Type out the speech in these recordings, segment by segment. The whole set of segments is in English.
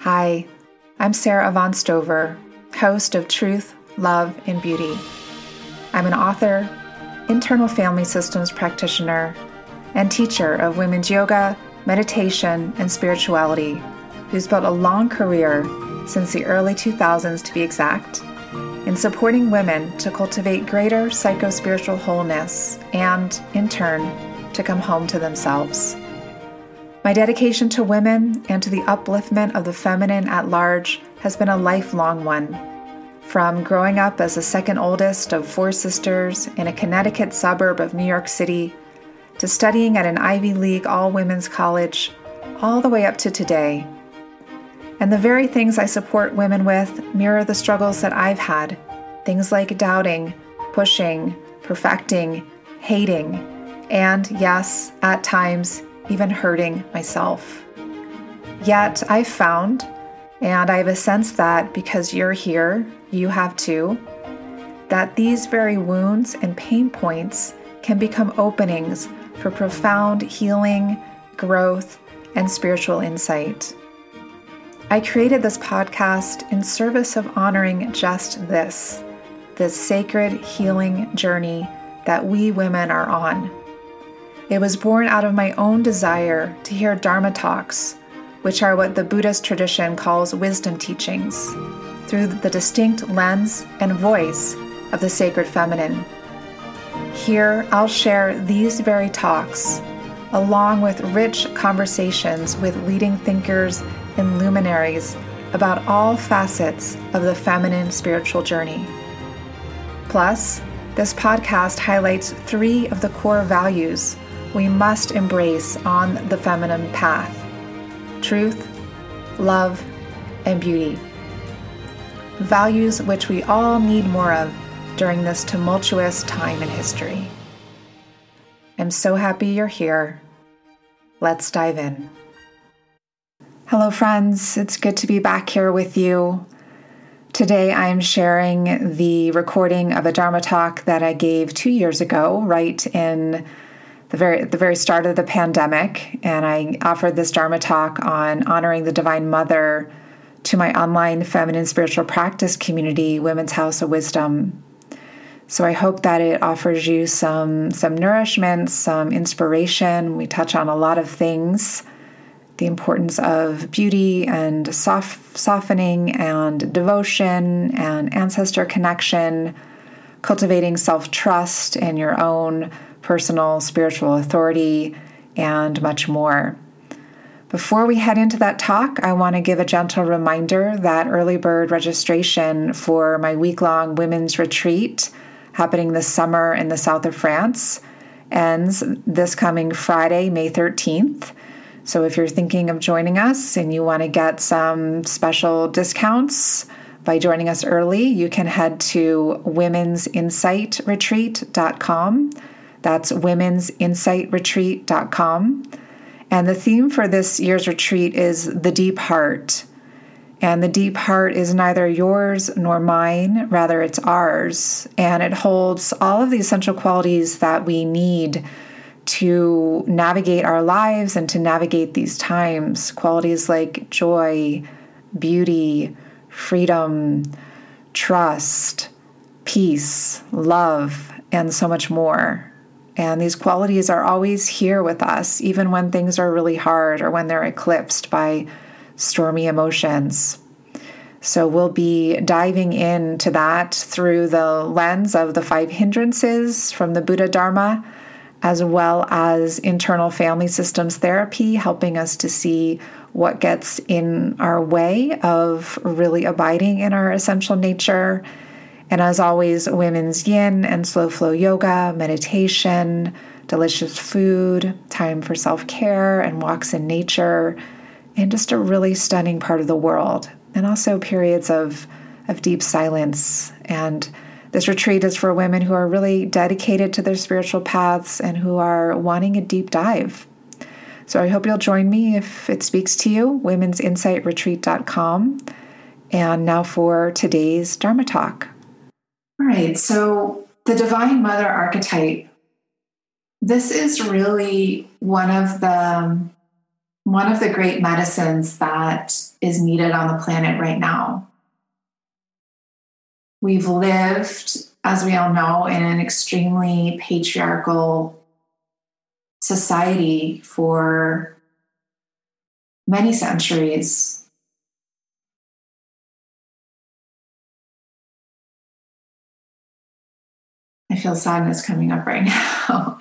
Hi, I'm Sara Avant Stover, host of Truth, Love, and Beauty. I'm an author, internal family systems practitioner, and teacher of women's yoga, meditation, and spirituality, who's built a long career since the early 2000s to be exact in supporting women to cultivate greater psycho-spiritual wholeness and, in turn, to come home to themselves. My dedication to women and to the upliftment of the feminine at large has been a lifelong one. From growing up as the second oldest of four sisters in a Connecticut suburb of New York City, to studying at an Ivy League all women's college, all the way up to today. And the very things I support women with mirror the struggles that I've had things like doubting, pushing, perfecting, hating, and yes, at times, even hurting myself. Yet I've found, and I have a sense that because you're here, you have too, that these very wounds and pain points can become openings for profound healing, growth, and spiritual insight. I created this podcast in service of honoring just this this sacred healing journey that we women are on. It was born out of my own desire to hear Dharma talks, which are what the Buddhist tradition calls wisdom teachings, through the distinct lens and voice of the sacred feminine. Here, I'll share these very talks, along with rich conversations with leading thinkers and luminaries about all facets of the feminine spiritual journey. Plus, this podcast highlights three of the core values we must embrace on the feminine path truth, love, and beauty. Values which we all need more of during this tumultuous time in history. I'm so happy you're here. Let's dive in. Hello, friends. It's good to be back here with you. Today, I'm sharing the recording of a Dharma talk that I gave two years ago, right in the very the very start of the pandemic, and I offered this Dharma talk on honoring the Divine Mother to my online feminine spiritual practice community, Women's House of Wisdom. So I hope that it offers you some some nourishment, some inspiration. We touch on a lot of things. The importance of beauty and soft, softening and devotion and ancestor connection, cultivating self trust and your own personal spiritual authority, and much more. Before we head into that talk, I want to give a gentle reminder that early bird registration for my week long women's retreat happening this summer in the south of France ends this coming Friday, May 13th. So if you're thinking of joining us and you want to get some special discounts by joining us early, you can head to women'sinsightretreat.com. That's women'sinsightretreat.com. And the theme for this year's retreat is the deep heart. And the deep heart is neither yours nor mine, rather, it's ours. And it holds all of the essential qualities that we need to navigate our lives and to navigate these times. Qualities like joy, beauty, freedom, trust, peace, love, and so much more. And these qualities are always here with us, even when things are really hard or when they're eclipsed by stormy emotions. So we'll be diving into that through the lens of the five hindrances from the Buddha Dharma, as well as internal family systems therapy, helping us to see what gets in our way of really abiding in our essential nature and as always, women's yin and slow flow yoga, meditation, delicious food, time for self care and walks in nature, and just a really stunning part of the world. And also periods of, of deep silence. And this retreat is for women who are really dedicated to their spiritual paths and who are wanting a deep dive. So I hope you'll join me if it speaks to you, women'sinsightretreat.com. And now for today's Dharma Talk. All right. So the Divine Mother archetype. This is really one of the one of the great medicines that is needed on the planet right now. We've lived, as we all know, in an extremely patriarchal society for many centuries. I feel sadness coming up right now.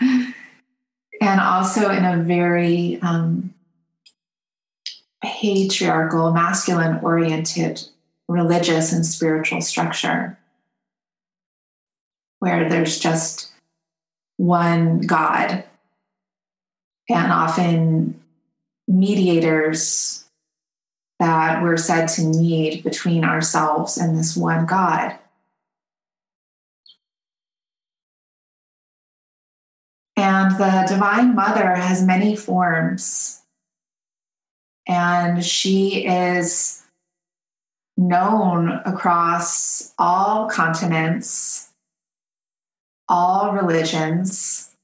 and also in a very um, patriarchal, masculine oriented religious and spiritual structure where there's just one God and often mediators that we're said to need between ourselves and this one God. And the Divine Mother has many forms. And she is known across all continents, all religions.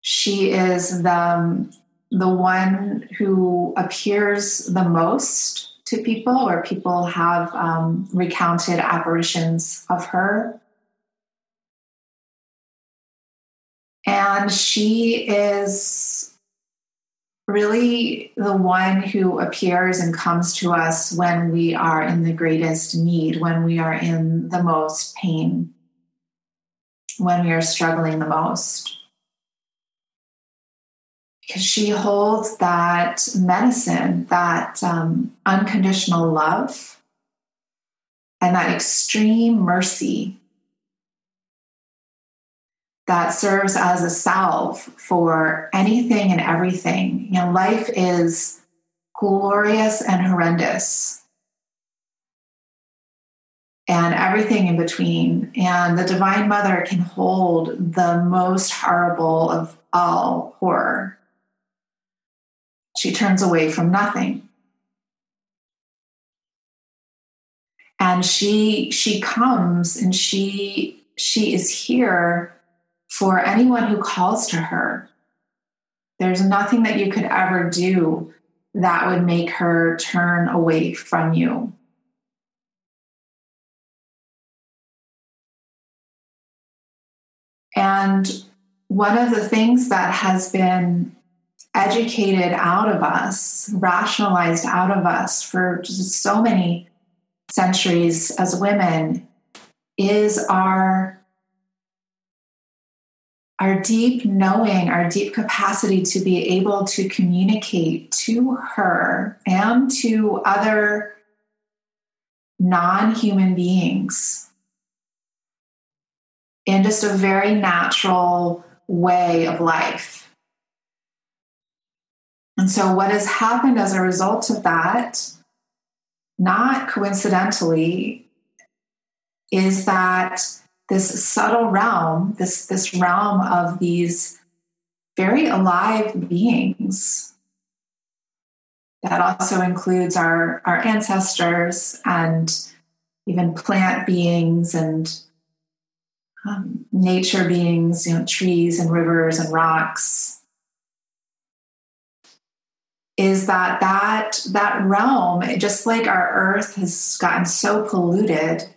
She is the, the one who appears the most to people, or people have um, recounted apparitions of her. And she is really the one who appears and comes to us when we are in the greatest need, when we are in the most pain, when we are struggling the most. Because she holds that medicine, that um, unconditional love, and that extreme mercy that serves as a salve for anything and everything. You know, life is glorious and horrendous. And everything in between. And the Divine Mother can hold the most horrible of all horror. She turns away from nothing. And she she comes and she she is here for anyone who calls to her. There's nothing that you could ever do that would make her turn away from you. And one of the things that has been educated out of us, rationalized out of us for just so many centuries as women is our our deep knowing, our deep capacity to be able to communicate to her and to other non human beings in just a very natural way of life. And so, what has happened as a result of that, not coincidentally, is that this subtle realm, this, this realm of these very alive beings, that also includes our, our ancestors and even plant beings and um, nature beings, you know, trees and rivers and rocks, is that that that realm, just like our earth has gotten so polluted,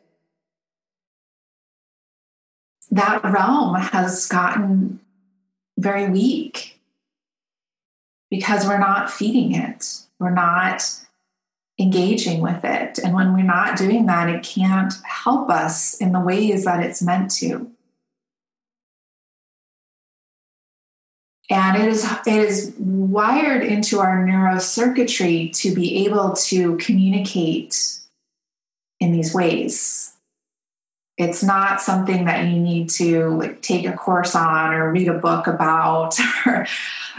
that realm has gotten very weak because we're not feeding it. We're not engaging with it. And when we're not doing that, it can't help us in the ways that it's meant to. And it is, it is wired into our neurocircuitry to be able to communicate in these ways. It's not something that you need to like take a course on or read a book about or,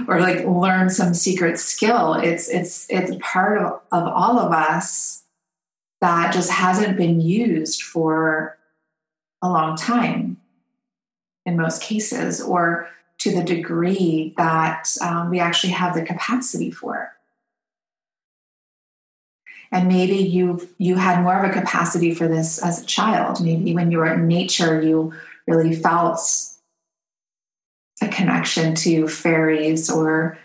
or like learn some secret skill. It's it's it's part of, of all of us that just hasn't been used for a long time in most cases, or to the degree that um, we actually have the capacity for it and maybe you you had more of a capacity for this as a child. Maybe when you were in nature you really felt a connection to fairies or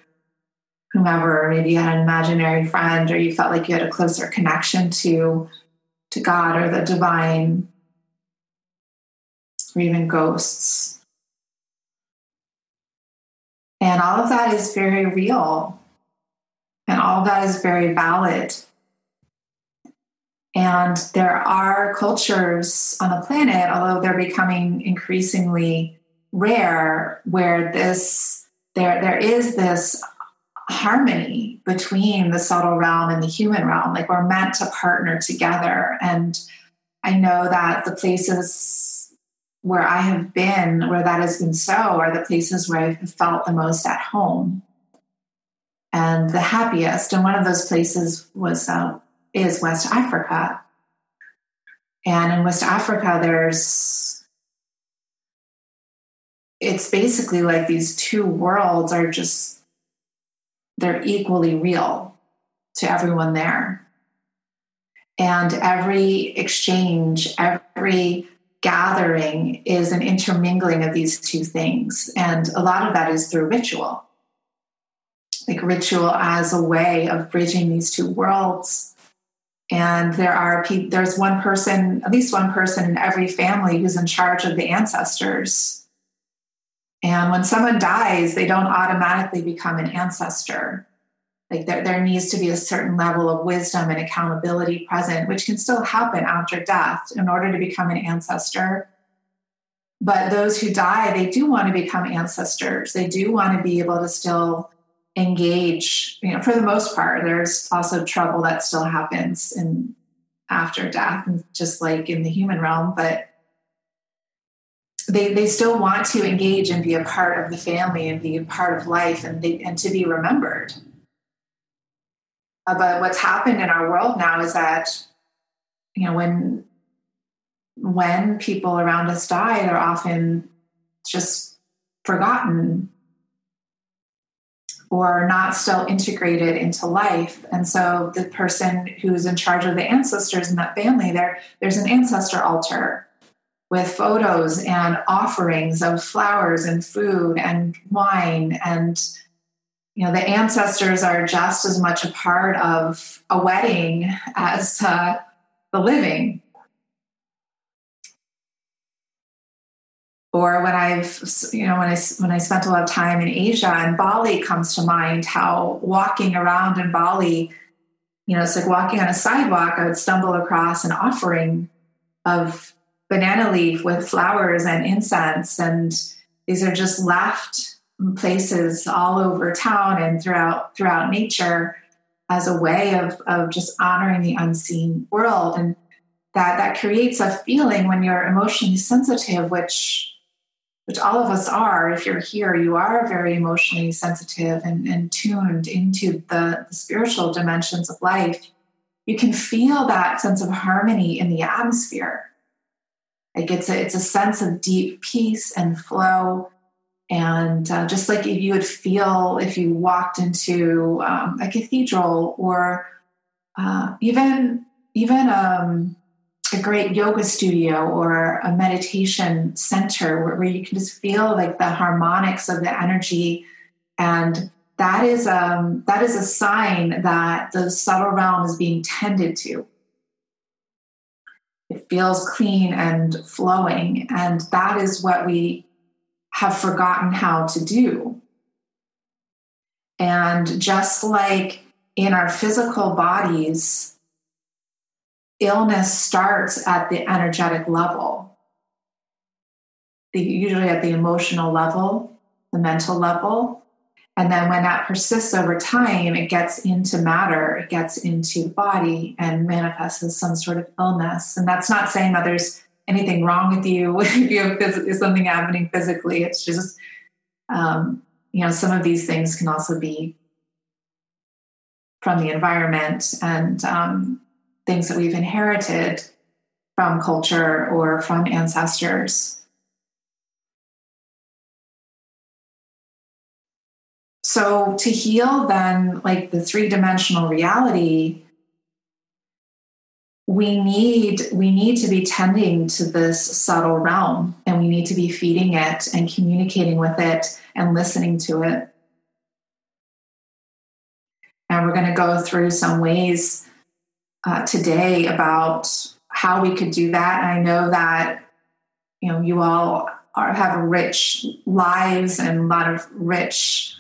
whomever. Maybe you had an imaginary friend or you felt like you had a closer connection to to god or the divine or even ghosts. And all of that is very real. And all of that is very valid and there are cultures on the planet, although they're becoming increasingly rare, where this there there is this harmony between the subtle realm and the human realm. Like we're meant to partner together. And I know that the places where I have been, where that has been so, are the places where I've felt the most at home and the happiest. And one of those places was uh, is West Africa. And in West Africa, there's, it's basically like these two worlds are just, they're equally real to everyone there. And every exchange, every gathering is an intermingling of these two things. And a lot of that is through ritual, like ritual as a way of bridging these two worlds and there are pe- there's one person at least one person in every family who's in charge of the ancestors. And when someone dies they don't automatically become an ancestor. Like there, there needs to be a certain level of wisdom and accountability present which can still happen after death in order to become an ancestor. But those who die they do want to become ancestors. They do want to be able to still engage you know for the most part there's also trouble that still happens in after death just like in the human realm but they, they still want to engage and be a part of the family and be a part of life and they, and to be remembered. Uh, but what's happened in our world now is that you know when when people around us die they're often just forgotten or not still integrated into life. And so the person who's in charge of the ancestors in that family, there, there's an ancestor altar with photos and offerings of flowers and food and wine and you know the ancestors are just as much a part of a wedding as uh, the living or when I've, you know, when I when I spent a lot of time in Asia and Bali comes to mind, how walking around in Bali, you know, it's like walking on a sidewalk. I would stumble across an offering of banana leaf with flowers and incense, and these are just left places all over town and throughout throughout nature as a way of of just honoring the unseen world and that that creates a feeling when you're emotionally sensitive which which all of us are if you're here you are very emotionally sensitive and, and tuned into the, the spiritual dimensions of life. You can feel that sense of harmony in the atmosphere. Like it's a, it's a sense of deep peace and flow. And uh, just like you would feel if you walked into um, a cathedral or uh, even even um, a great yoga studio or a meditation center where, where, you can just feel like the harmonics of the energy and that is um, that is a sign that the subtle realm is being tended to it feels clean and flowing and that is what we have forgotten how to do. And just like in our physical bodies, illness starts at the energetic level, the, usually at the emotional level, the mental level. And then when that persists over time, it gets into matter, it gets into the body and manifests as some sort of illness. And that's not saying that there's anything wrong with you if you have phys- something happening physically. It's just, um, you know, some of these things can also be from the environment and um, things that we've inherited from culture or from ancestors. So, to heal, then, like the three dimensional reality, we need we need to be tending to this subtle realm and we need to be feeding it and communicating with it and listening to it and we're going to go through some ways uh, today about how we could do that and i know that you know you all are, have rich lives and a lot of rich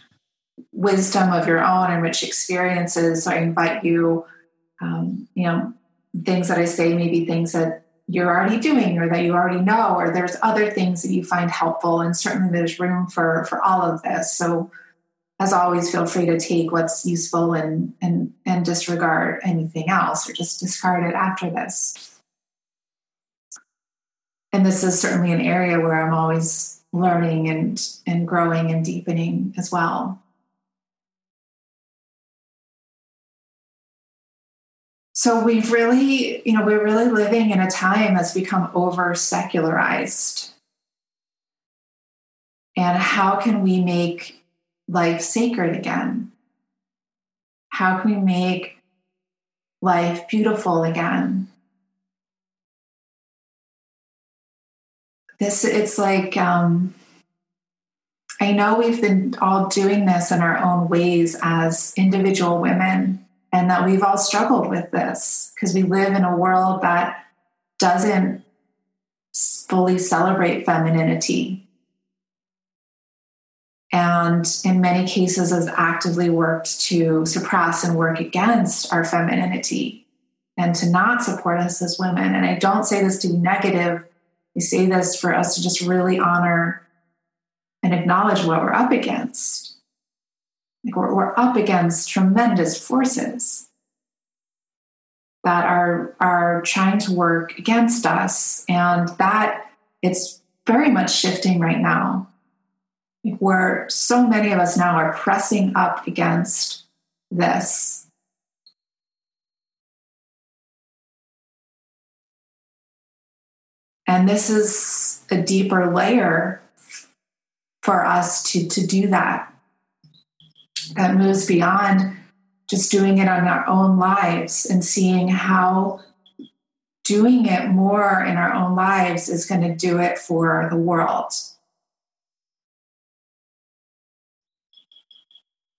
wisdom of your own and rich experiences so i invite you um, you know things that I say may be things that you're already doing or that you already know, or there's other things that you find helpful. And certainly there's room for for all of this. So as always, feel free to take what's useful and and and disregard anything else or just discard it after this. And this is certainly an area where I'm always learning and and growing and deepening as well. So we've really, you know, we're really living in a time that's become over secularized. And how can we make life sacred again? How can we make life beautiful again? This, it's like, um, I know we've been all doing this in our own ways as individual women and that we've all struggled with this because we live in a world that doesn't fully celebrate femininity and in many cases has actively worked to suppress and work against our femininity and to not support us as women. And i don't say this to be negative. I say this for us to just really honor and acknowledge what we're up against. Like we're, we're up against tremendous forces that are are trying to work against us, and that it's very much shifting right now. Where so many of us now are pressing up against this. And this is a deeper layer for us to, to do that that moves beyond just doing it on our own lives and seeing how doing it more in our own lives is going to do it for the world.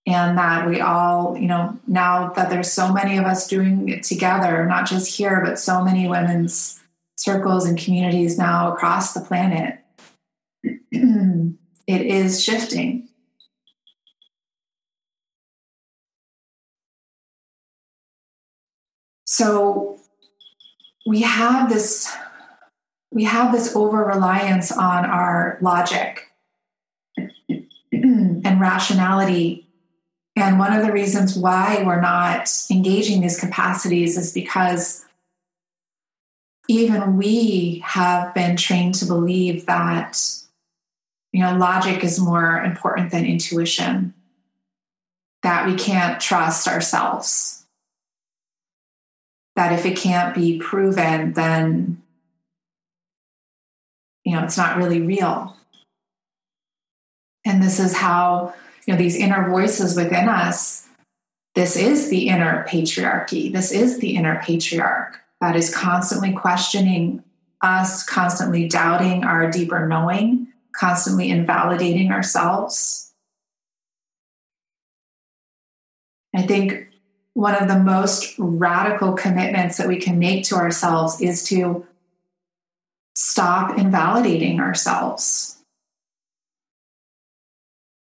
And that we all, you know, now that there's so many of us doing it together, not just here, but so many women's circles and communities now across the planet, it is shifting. So we have this we have this over reliance on our logic and rationality. And one of the reasons why we're not engaging these capacities is because even we have been trained to believe that you know logic is more important than intuition that we can't trust ourselves that if it can't be proven then you know it's not really real. And this is how you know these inner voices within us this is the inner patriarchy this is the inner patriarch that is constantly questioning us constantly doubting our deeper knowing constantly invalidating ourselves i think one of the most radical commitments that we can make to ourselves is to stop invalidating ourselves.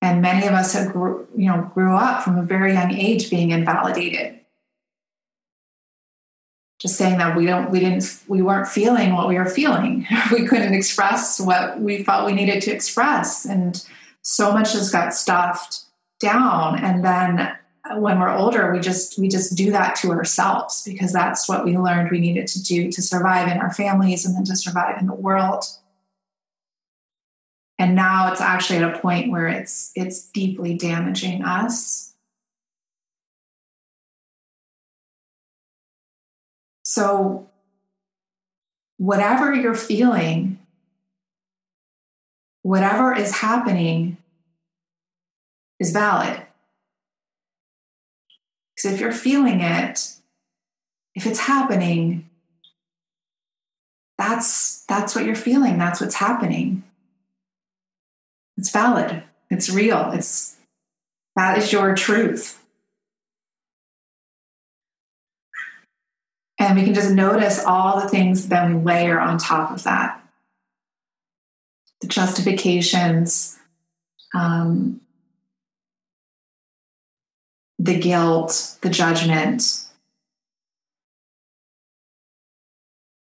And many of us have grew, you know grew up from a very young age being invalidated. Just saying that we don't we didn't we weren't feeling what we were feeling. we couldn't express what we felt we needed to express. And so much has got stuffed down. And then when we're older we just we just do that to ourselves because that's what we learned we needed to do to survive in our families and then to survive in the world and now it's actually at a point where it's it's deeply damaging us so whatever you're feeling whatever is happening is valid because if you're feeling it, if it's happening, that's that's what you're feeling. That's what's happening. It's valid. It's real. It's that is your truth. And we can just notice all the things that we layer on top of that the justifications, um, the guilt, the judgment,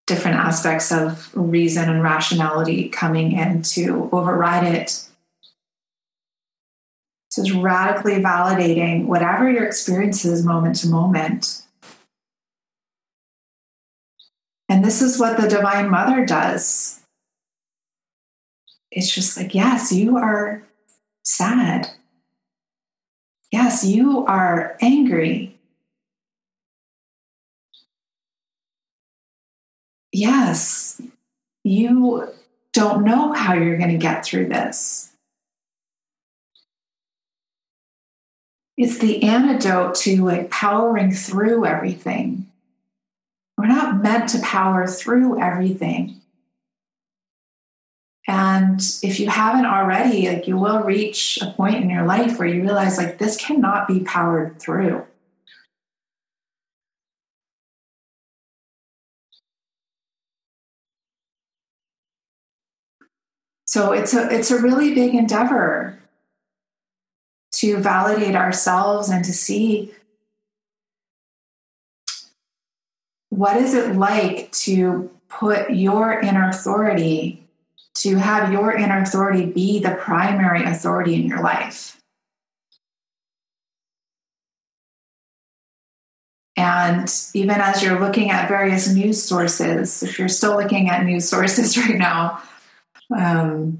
different aspects of reason and rationality coming in to override it. So it's radically validating whatever your experience is moment to moment. And this is what the Divine Mother does. It's just like, yes, you are sad. Yes, you are angry. Yes, you don't know how you're going to get through this. It's the antidote to like powering through everything. We're not meant to power through everything. And if you haven't already, like you will reach a point in your life where you realize like this cannot be powered through. So it's a it's a really big endeavor to validate ourselves and to see what is it like to put your inner authority to have your inner authority be the primary authority in your life. And even as you're looking at various news sources, if you're still looking at news sources right now, um,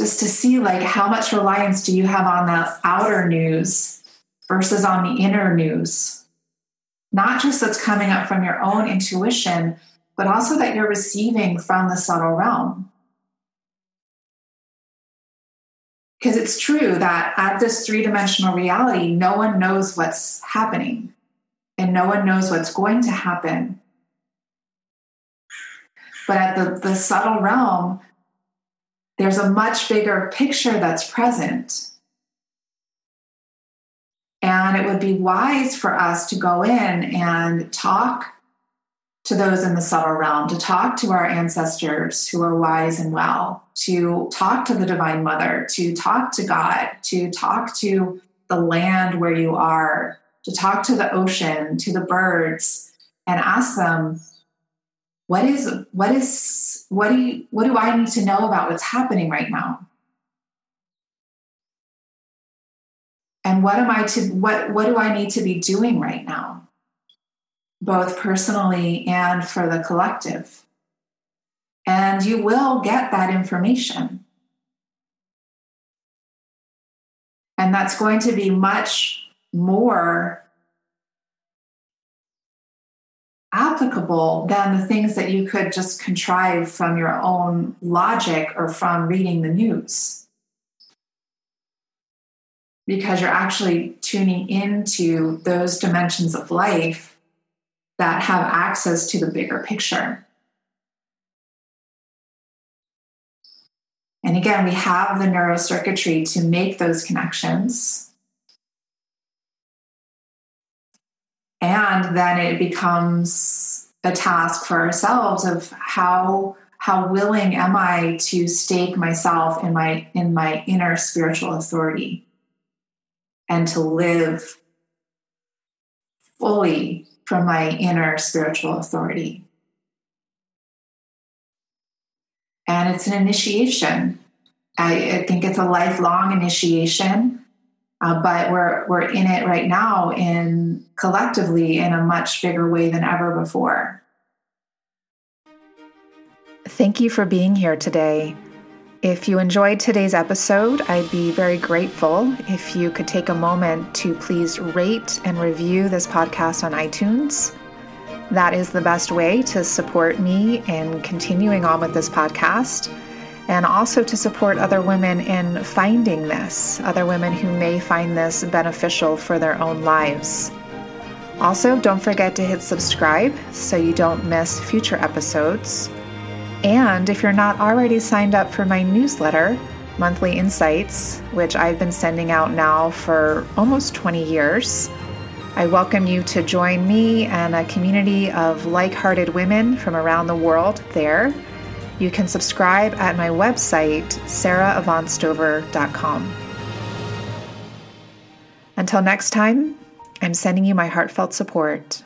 just to see like how much reliance do you have on the outer news versus on the inner news? Not just that's coming up from your own intuition, but also that you're receiving from the subtle realm. Because it's true that at this three dimensional reality, no one knows what's happening and no one knows what's going to happen. But at the, the subtle realm, there's a much bigger picture that's present. And it would be wise for us to go in and talk to those in the subtle realm, to talk to our ancestors who are wise and well, to talk to the Divine Mother, to talk to God, to talk to the land where you are, to talk to the ocean, to the birds, and ask them, what is what is what do you what do I need to know about what's happening right now? And what am I to what what do I need to be doing right now? Both personally and for the collective. And you will get that information. And that's going to be much more applicable than the things that you could just contrive from your own logic or from reading the news. Because you're actually tuning into those dimensions of life that have access to the bigger picture. And again, we have the neurocircuitry to make those connections and then it becomes a task for ourselves of how how willing am i to stake myself in my in my inner spiritual authority and to live fully from my inner spiritual authority. And it's an initiation. I, I think it's a lifelong initiation uh, but we're we're in it right now in collectively in a much bigger way than ever before. Thank you for being here today. If you enjoyed today's episode, I'd be very grateful if you could take a moment to please rate and review this podcast on iTunes. That is the best way to support me in continuing on with this podcast and also to support other women in finding this, other women who may find this beneficial for their own lives. Also, don't forget to hit subscribe so you don't miss future episodes. And if you're not already signed up for my newsletter, Monthly Insights, which I've been sending out now for almost 20 years, I welcome you to join me and a community of like hearted women from around the world there you can subscribe at my website, saraavantstover.com. Until next time, I'm sending you my heartfelt support.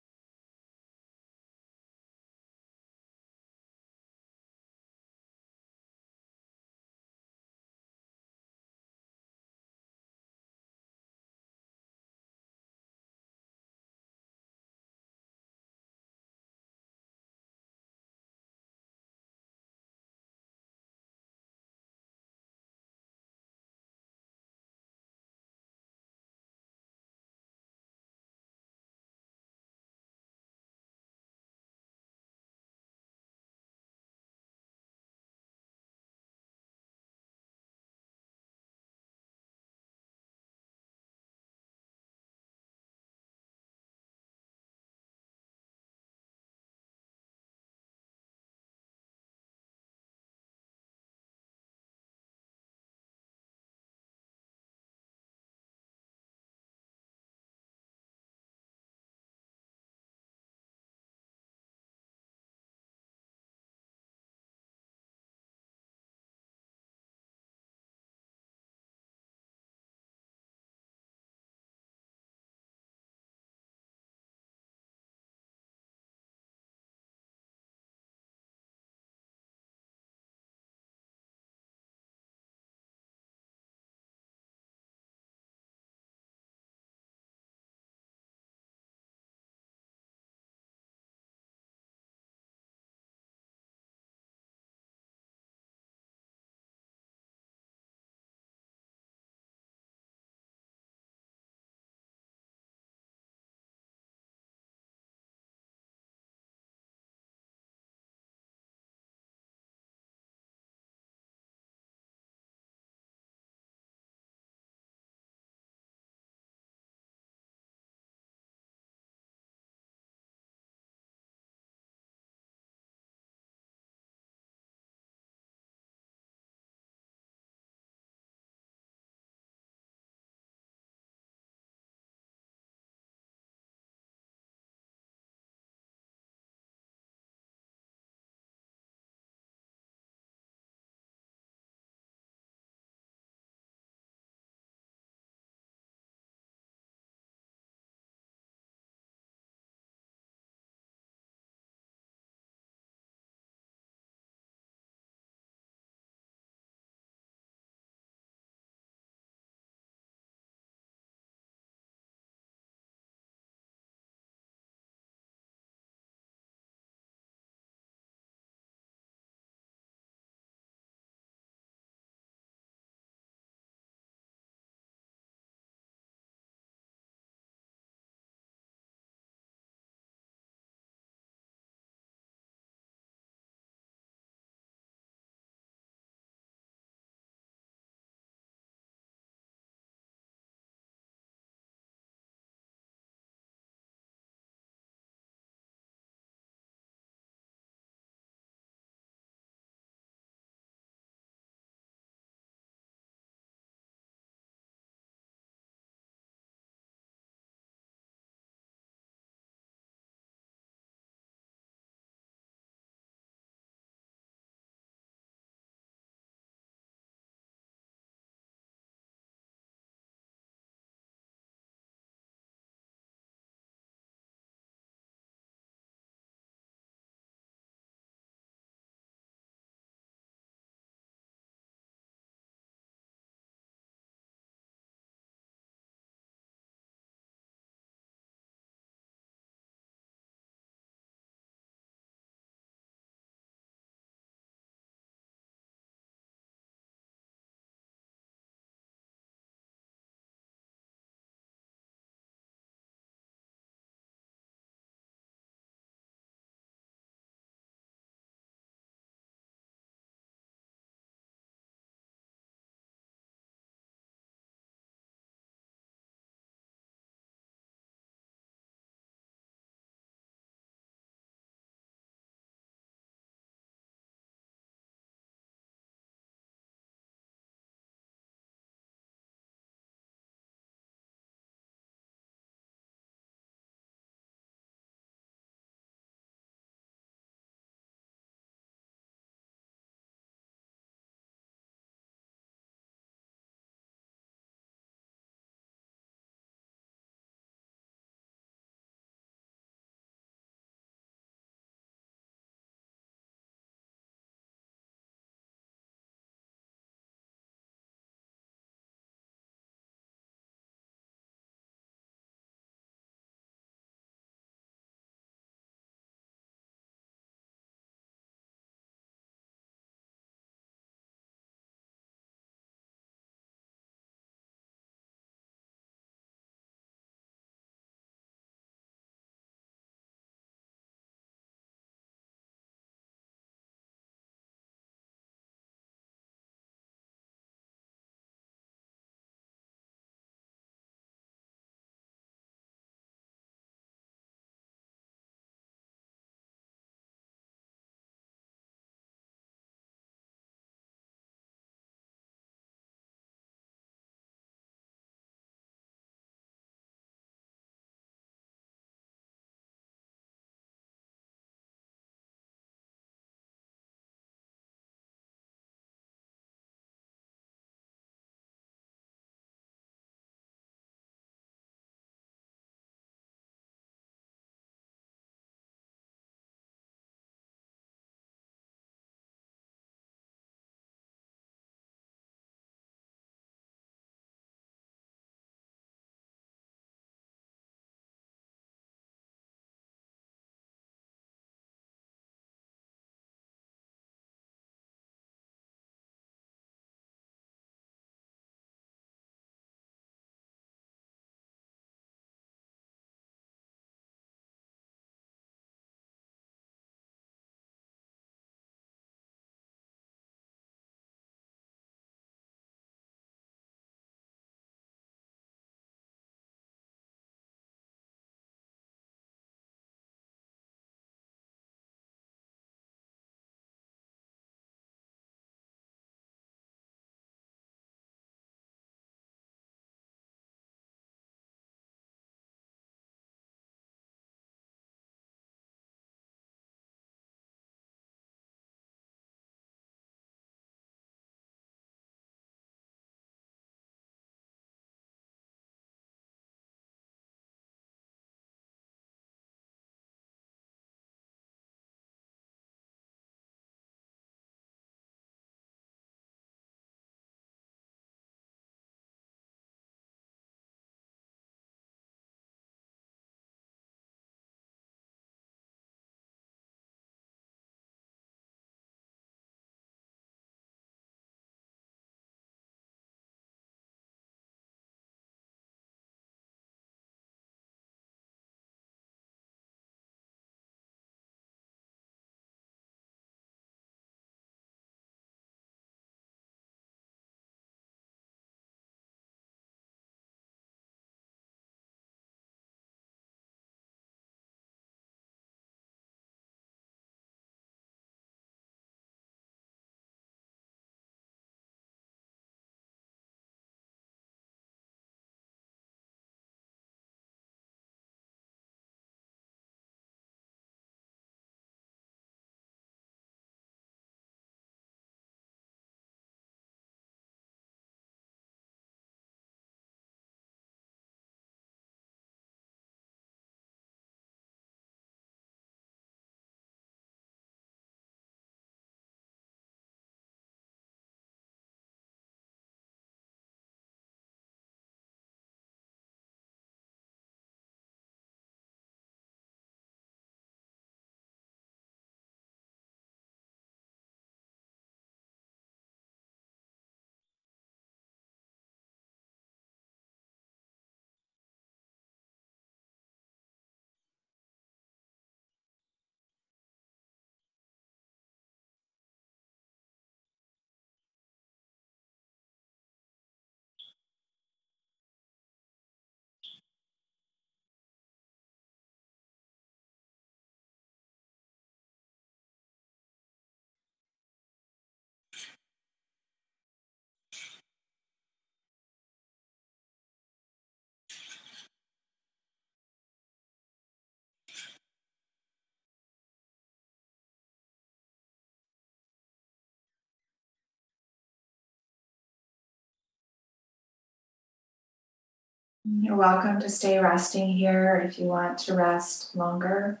You're welcome to stay resting here if you want to rest longer.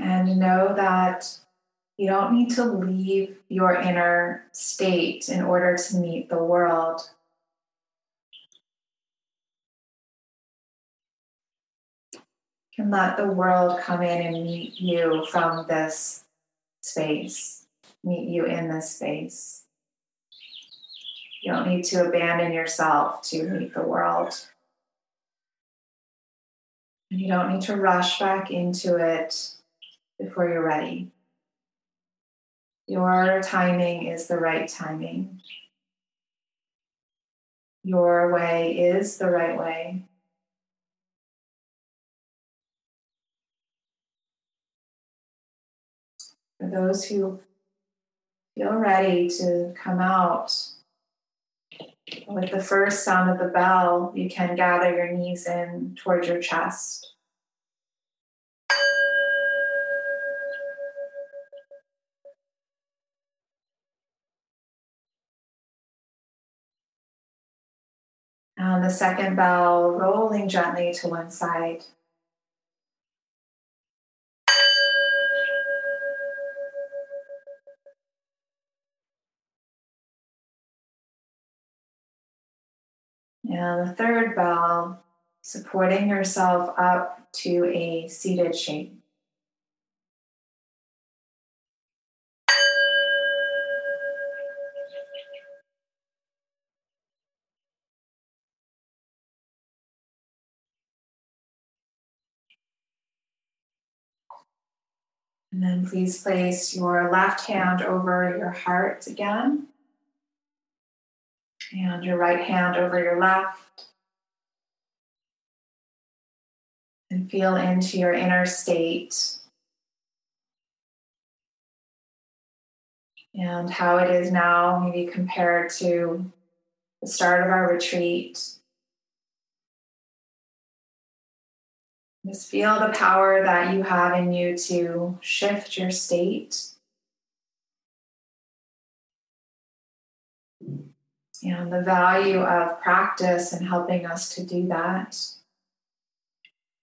And know that you don't need to leave your inner state in order to meet the world. Can let the world come in and meet you from this space, meet you in this space. You don't need to abandon yourself to meet the world. And you don't need to rush back into it before you're ready. Your timing is the right timing. Your way is the right way. For those who feel ready to come out, with the first sound of the bell, you can gather your knees in towards your chest. And the second bell rolling gently to one side. And the third bell, supporting yourself up to a seated shape. And then please place your left hand over your heart again and your right hand over your left. And feel into your inner state and how it is now, maybe compared to the start of our retreat. Just feel the power that you have in you to shift your state and the value of practice and helping us to do that.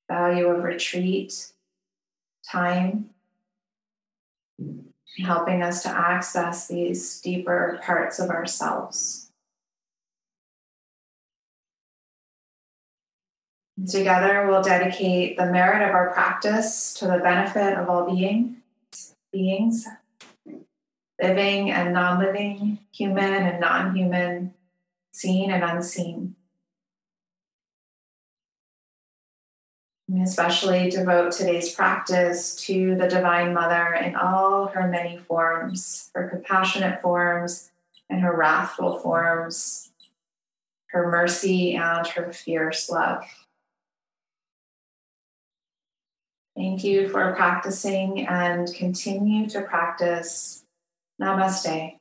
Value of retreat, time, helping us to access these deeper parts of ourselves. Together, we'll dedicate the merit of our practice to the benefit of all being, beings living and non living, human and non human, seen and unseen. And especially devote today's practice to the Divine Mother in all her many forms, her compassionate forms and her wrathful forms, her mercy and her fierce love. Thank you for practicing and continue to practice Namaste.